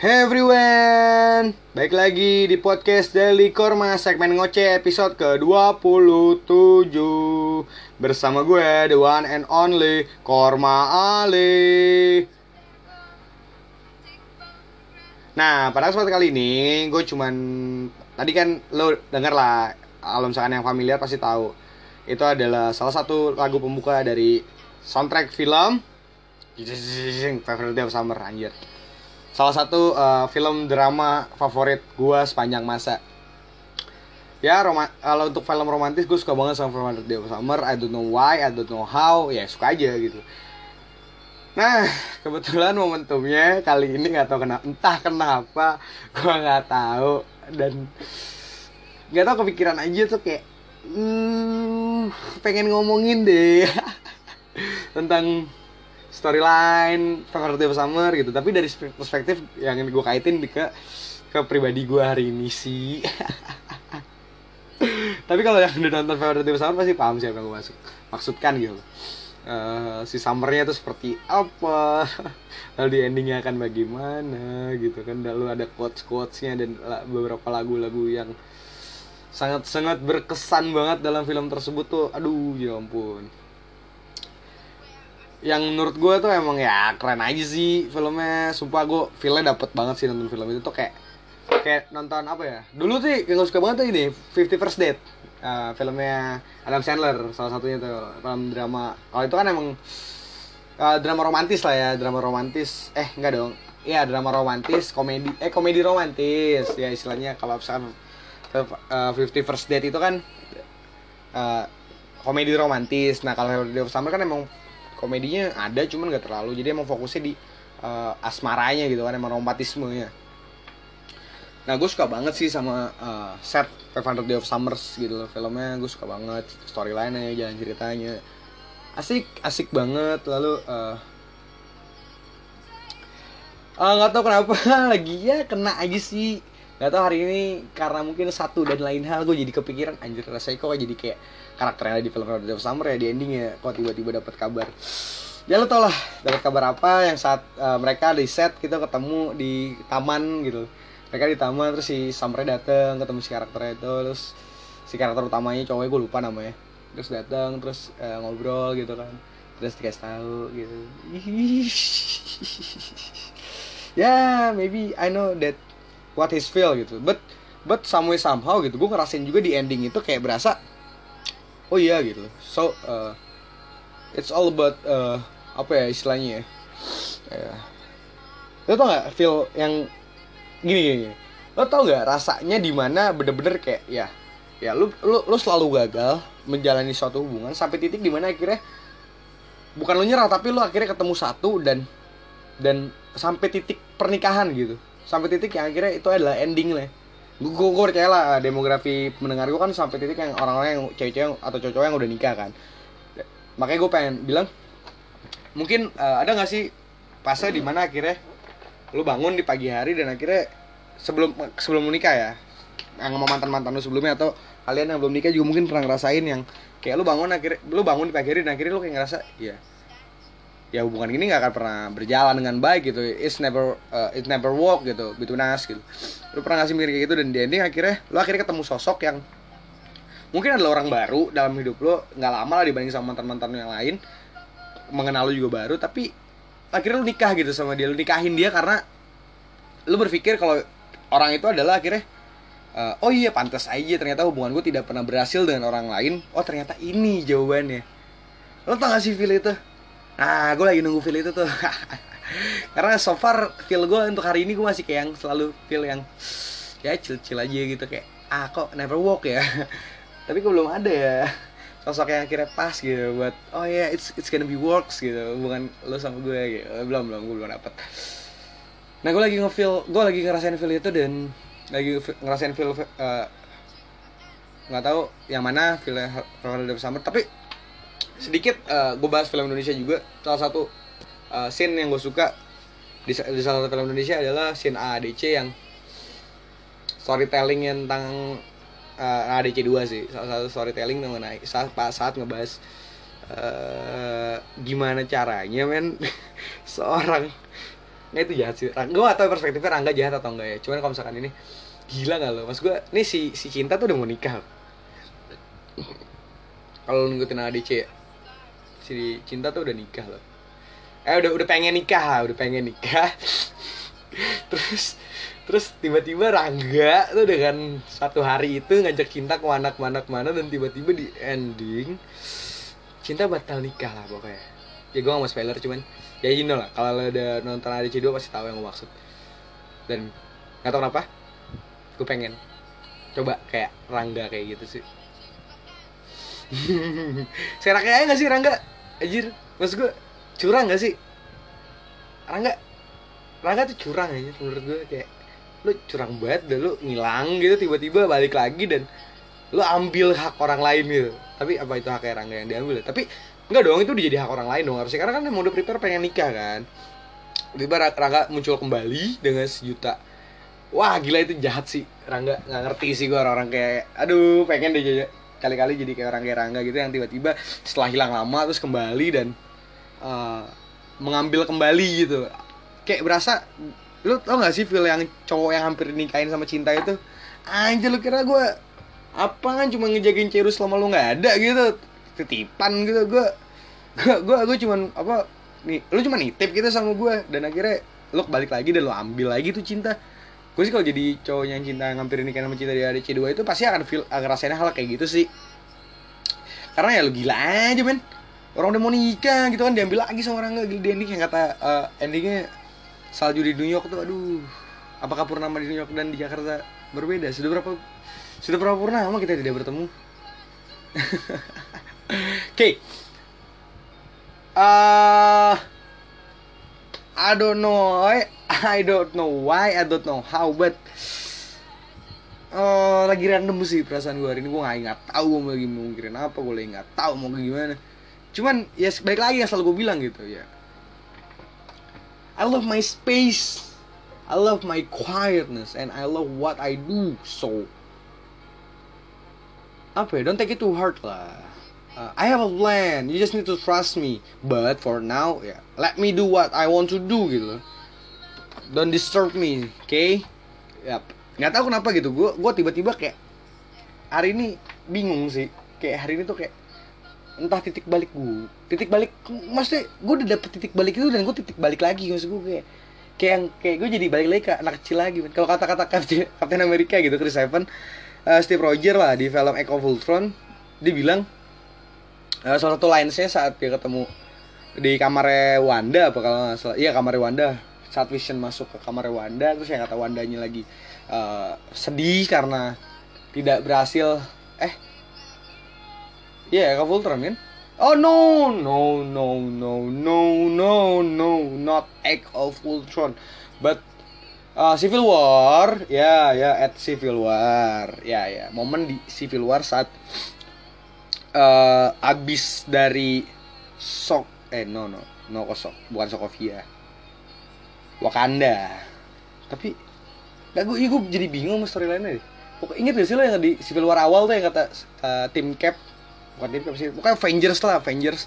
Hey everyone, baik lagi di podcast Daily Korma segmen ngoceh episode ke-27 Bersama gue, the one and only, Korma Ali. Nah, pada kesempatan kali ini, gue cuman Tadi kan lo denger lah, kalau misalkan yang familiar pasti tahu. Itu adalah salah satu lagu pembuka dari soundtrack film Favorite Day of Summer, anjir salah satu uh, film drama favorit gue sepanjang masa. Ya kalau untuk film romantis gue suka banget sama Favorite Day of Summer. I don't know why I don't know how. Ya suka aja gitu. Nah kebetulan momentumnya kali ini nggak tahu kenapa entah kenapa gue nggak tahu. Dan nggak tahu kepikiran aja tuh kayak hmm, pengen ngomongin deh. Tentang storyline Favorite of Summer gitu. Tapi dari perspektif yang gue kaitin ke ke pribadi gue hari ini sih. Tapi kalau yang udah nonton Favorite of Summer pasti paham siapa yang gue masuk maksudkan gitu. Uh, si summernya tuh seperti apa? Lalu di endingnya akan bagaimana gitu kan. Lalu ada quotes quotesnya dan beberapa lagu-lagu yang sangat sangat berkesan banget dalam film tersebut tuh. Aduh ya ampun yang menurut gue tuh emang ya keren aja sih filmnya. Sumpah gue filmnya dapet banget sih nonton film itu tuh kayak kayak nonton apa ya? Dulu sih yang gue suka banget tuh ini Fifty First Date. Uh, filmnya Adam Sandler salah satunya tuh film drama. Kalau itu kan emang uh, drama romantis lah ya drama romantis. Eh enggak dong. Iya drama romantis komedi eh komedi romantis. Ya istilahnya kalau misalkan uh, Fifty First Date itu kan uh, komedi romantis. Nah kalau Day of Summer kan emang komedinya ada cuman gak terlalu. Jadi emang fokusnya di uh, asmaranya gitu kan emang romantismenya. Nah gue suka banget sih sama uh, set 500 Day of Summers gitu loh filmnya. Gue suka banget storyline-nya jalan ceritanya. Asik asik banget. Lalu uh, nggak uh, tahu kenapa lagi ya kena aja sih nggak tahu hari ini karena mungkin satu dan lain hal gue jadi kepikiran anjir rasanya kok jadi kayak karakternya di film Road of Summer ya di ending ya kok tiba-tiba dapat kabar. Ya lo tau lah dapat kabar apa yang saat uh, mereka di set kita ketemu di taman gitu. Mereka di taman terus si Summer dateng ketemu si karakternya itu terus si karakter utamanya cowoknya gue lupa namanya. Terus datang terus uh, ngobrol gitu kan. Terus dikasih tahu gitu. Ya yeah, maybe I know that what his feel gitu but but some way somehow gitu gue ngerasain juga di ending itu kayak berasa oh iya gitu so uh, it's all about uh, apa ya istilahnya ya yeah. lo tau gak feel yang gini gini, gini. lo tau gak rasanya di mana bener-bener kayak ya ya lu lu lu selalu gagal menjalani suatu hubungan sampai titik di mana akhirnya bukan lo nyerah tapi lo akhirnya ketemu satu dan dan sampai titik pernikahan gitu sampai titik yang akhirnya itu adalah ending lah. Gue gue percaya lah demografi mendengar gue kan sampai titik yang orang-orang yang cewek-cewek atau cowok-cowok yang udah nikah kan. Makanya gue pengen bilang mungkin uh, ada nggak sih fase di mana akhirnya lu bangun di pagi hari dan akhirnya sebelum sebelum menikah ya yang sama mantan mantan lu sebelumnya atau kalian yang belum nikah juga mungkin pernah ngerasain yang kayak lu bangun akhirnya lu bangun di pagi hari dan akhirnya lu kayak ngerasa ya ya hubungan ini nggak akan pernah berjalan dengan baik gitu. It's never uh, it never work gitu between us gitu. Lu pernah ngasih mikir kayak gitu? Dan di ending akhirnya lu akhirnya ketemu sosok yang mungkin adalah orang baru dalam hidup lu nggak lama lah dibanding sama mantan mantan yang lain mengenal lu juga baru tapi akhirnya lu nikah gitu sama dia lu nikahin dia karena lu berpikir kalau orang itu adalah akhirnya uh, oh iya pantas aja ternyata hubungan gue tidak pernah berhasil dengan orang lain. Oh ternyata ini jawabannya. Lo tau gak sih feel itu Nah, gue lagi nunggu feel itu tuh. Karena so far feel gue untuk hari ini gue masih kayak yang selalu feel yang ya chill-chill aja gitu kayak ah kok never walk ya. Tapi gue belum ada ya. Sosok yang akhirnya pas gitu buat oh ya yeah, it's it's gonna be works gitu. Bukan lo sama gue gitu. Belum belum gue belum dapet. Nah gue lagi ngefeel gue lagi ngerasain feel itu dan lagi ngerasain feel uh, nggak tahu yang mana feelnya Ronaldo Summer. Tapi sedikit uh, gue bahas film Indonesia juga. Salah satu uh, scene yang gue suka di, di salah satu film Indonesia adalah scene ADC yang storytelling tentang uh, ADC 2 sih. Salah satu storytelling mengenai saat saat ngebahas uh, gimana caranya men seorang nggak itu jahat sih. Gue gak tau perspektifnya Rangga jahat atau enggak ya. Cuman kalau misalkan ini gila gak lo? Mas gue nih si si cinta tuh udah mau nikah. Kalau ngikutin ADC ya si cinta tuh udah nikah loh. Eh udah udah pengen nikah udah pengen nikah. Terus terus tiba-tiba Rangga tuh dengan satu hari itu ngajak cinta ke mana mana dan tiba-tiba di ending cinta batal nikah lah pokoknya. Ya gue gak mau spoiler cuman ya you know lah kalau lo udah nonton ADC 2 pasti tahu yang gue maksud. Dan gak tau kenapa gue pengen coba kayak Rangga kayak gitu sih. Sekarang kayak gak sih Rangga Anjir, maksud gue curang gak sih? Rangga Rangga tuh curang aja menurut gue kayak lu curang banget dan lu ngilang gitu tiba-tiba balik lagi dan lu ambil hak orang lain gitu. Tapi apa itu haknya Rangga yang diambil ya? tapi enggak dong itu jadi hak orang lain dong. Harusnya karena kan mau udah prepare pengen nikah kan. Tiba Rangga muncul kembali dengan sejuta. Wah gila itu jahat sih Rangga. Nggak ngerti sih gue orang-orang kayak aduh pengen deh kali-kali jadi kayak orang kayak gitu yang tiba-tiba setelah hilang lama terus kembali dan uh, mengambil kembali gitu. Kayak berasa lu tau gak sih feel yang cowok yang hampir nikahin sama cinta itu? Anjir lu kira gue apa kan cuma ngejagain Cerus selama lu nggak ada gitu? Titipan gitu gue gue gue gue cuman apa nih lu cuma nitip gitu sama gue dan akhirnya lu balik lagi dan lu ambil lagi tuh cinta gue sih kalau jadi cowoknya yang cinta ngampirin nikahin sama cinta di ADC 2 itu pasti akan feel akan rasain hal kayak gitu sih. Karena ya lu gila aja men. Orang udah mau nikah gitu kan diambil lagi sama orang gila di ending yang kata uh, endingnya salju di New York tuh aduh. Apakah purnama di New York dan di Jakarta berbeda? Sudah berapa sudah berapa purnama kita tidak bertemu? Oke. Okay. uh, I don't know I, don't know why I don't know how but uh, lagi random sih perasaan gue hari ini. Gue nggak tahu gue mau lagi mau mikirin apa gue lagi nggak tahu mau gimana. Cuman ya baik lagi yang selalu gue bilang gitu ya. I love my space. I love my quietness and I love what I do so. Apa ya? Don't take it too hard lah uh, I have a plan. You just need to trust me. But for now yeah, let me do what I want to do gitu don't disturb me oke okay? yap. Nggak tahu kenapa gitu. Gue gue tiba-tiba kayak hari ini bingung sih. Kayak hari ini tuh kayak entah titik balik gue titik balik maksudnya gue udah dapet titik balik itu dan gue titik balik lagi. Maksud gue kayak kayak yang kayak gue jadi balik lagi ke anak kecil lagi. Kalau kata-kata Captain America gitu Chris Evans uh, Steve Rogers lah di film Echo of Ultron dia bilang Eh, salah satu linesnya saat dia ketemu di kamar Wanda bakal salah. Iya kamar Wanda. Saat Vision masuk ke kamar Wanda terus saya kata Wandanya lagi uh, sedih karena tidak berhasil. Eh iya yeah, ke Voltron kan? Oh no, no, no, no, no, no, no, not Egg of Ultron, but uh, Civil War, ya, yeah, ya, yeah, at Civil War, ya, yeah, ya, yeah. momen di Civil War saat uh, abis dari Sok eh no no no kosok bukan Sokovia Wakanda. Tapi gak gue, gue jadi bingung sama storyline-nya deh. Pokoknya inget gak sih lo yang di Civil War awal tuh yang kata uh, tim Cap? Bukan tim Cap sih, pokoknya Avengers lah, Avengers.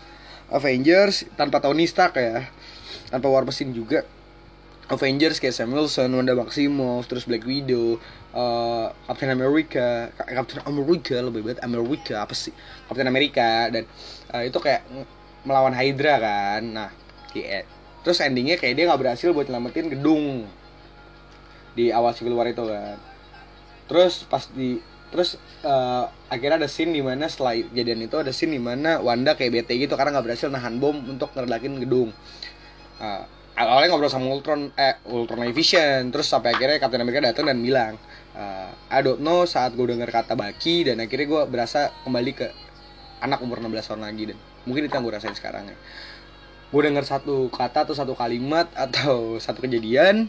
Avengers tanpa Tony Stark ya. Tanpa War Machine juga. Avengers kayak Sam Wilson, Wanda Maximoff, terus Black Widow, uh, Captain America, Captain America lebih banget America apa sih? Captain America dan uh, itu kayak melawan Hydra kan. Nah, yeah. terus endingnya kayak dia nggak berhasil buat nyelamatin gedung di awal Civil War itu kan. Terus pas di terus uh, akhirnya ada scene di mana setelah kejadian itu ada scene di mana Wanda kayak bete gitu karena nggak berhasil nahan bom untuk ngeredakin gedung. Uh, awalnya ngobrol sama Ultron eh Ultron Vision terus sampai akhirnya Captain America datang dan bilang uh, I don't know saat gue dengar kata Baki dan akhirnya gue berasa kembali ke anak umur 16 tahun lagi dan mungkin itu yang gue rasain sekarang ya. Gue dengar satu kata atau satu kalimat atau satu kejadian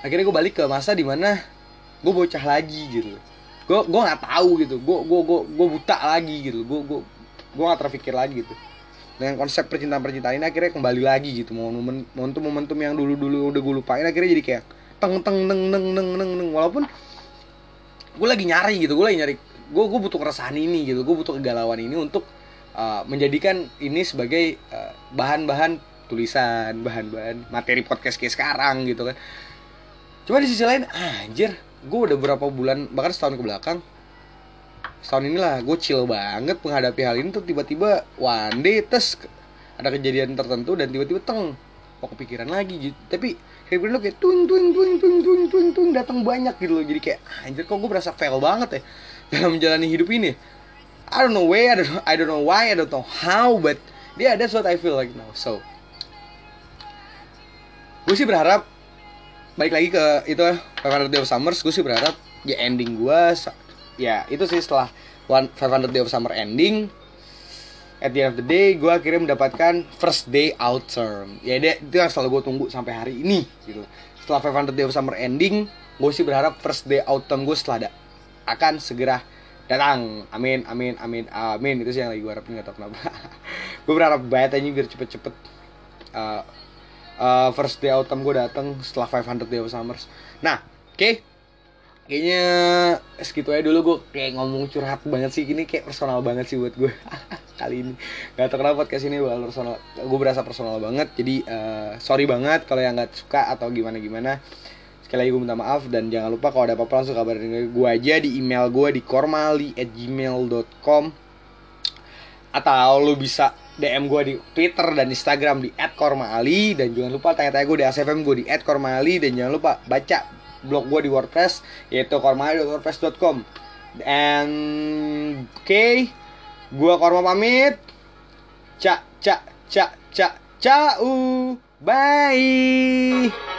akhirnya gue balik ke masa di mana gue bocah lagi gitu. Gue gue nggak tahu gitu. Gue gue gue gue buta lagi gitu. Gue gue gue nggak terpikir lagi gitu. Dengan konsep percintaan percintaan ini akhirnya kembali lagi gitu. Momen momentum momentum yang dulu dulu udah gue lupain akhirnya jadi kayak teng teng neng neng neng neng neng. Walaupun gue lagi nyari gitu gue lagi nyari gue gue butuh keresahan ini gitu gue butuh kegalauan ini untuk uh, menjadikan ini sebagai bahan-bahan uh, tulisan bahan-bahan materi podcast kayak sekarang gitu kan. Cuma di sisi lain anjir gue udah berapa bulan bahkan setahun ke belakang setahun inilah gue chill banget menghadapi hal ini tuh tiba-tiba one day tes ada kejadian tertentu dan tiba-tiba teng kok kepikiran lagi gitu. Tapi kayak gue kayak tuing tuing tuing tuing tuing tuing tuing datang banyak gitu loh. Jadi kayak anjir kok gue berasa fail banget ya dalam menjalani hidup ini. I don't know why I don't know, I don't know why I don't know how but yeah that's what I feel like now. So gue sih berharap balik lagi ke itu 500 Day of Summers gue sih berharap ya ending gue ya itu sih setelah 500 Day of Summer ending at the end of the day gue akhirnya mendapatkan first day out term. Ya dia, itu yang selalu gue tunggu sampai hari ini gitu. Setelah 500 day of summer ending gue sih berharap first day out term gue setelah ada akan segera datang. Amin amin amin amin. Itu sih yang lagi gue harapin gak tau kenapa. Gue berharap banget aja biar cepet-cepet uh, uh, first day out term gue datang setelah 500 day of summers. Nah oke. okay kayaknya segitu aja dulu gue kayak ngomong curhat banget sih ini kayak personal banget sih buat gue. Kali ini. Gak tau kenapa podcast ini personal gue berasa personal banget. Jadi uh, sorry banget kalau yang nggak suka atau gimana gimana sekali lagi gue minta maaf dan jangan lupa kalau ada apa-apa langsung kabarin gue aja di email gue di kormali at gmail.com atau lu bisa DM gue di Twitter dan Instagram di @kormali. Dan jangan lupa tanya-tanya gue di ASFM gue di @kormali. Dan jangan lupa baca blog gue di WordPress yaitu kormali.wordpress.com and oke okay, gue Korma pamit. Cak cak cak cak cau bye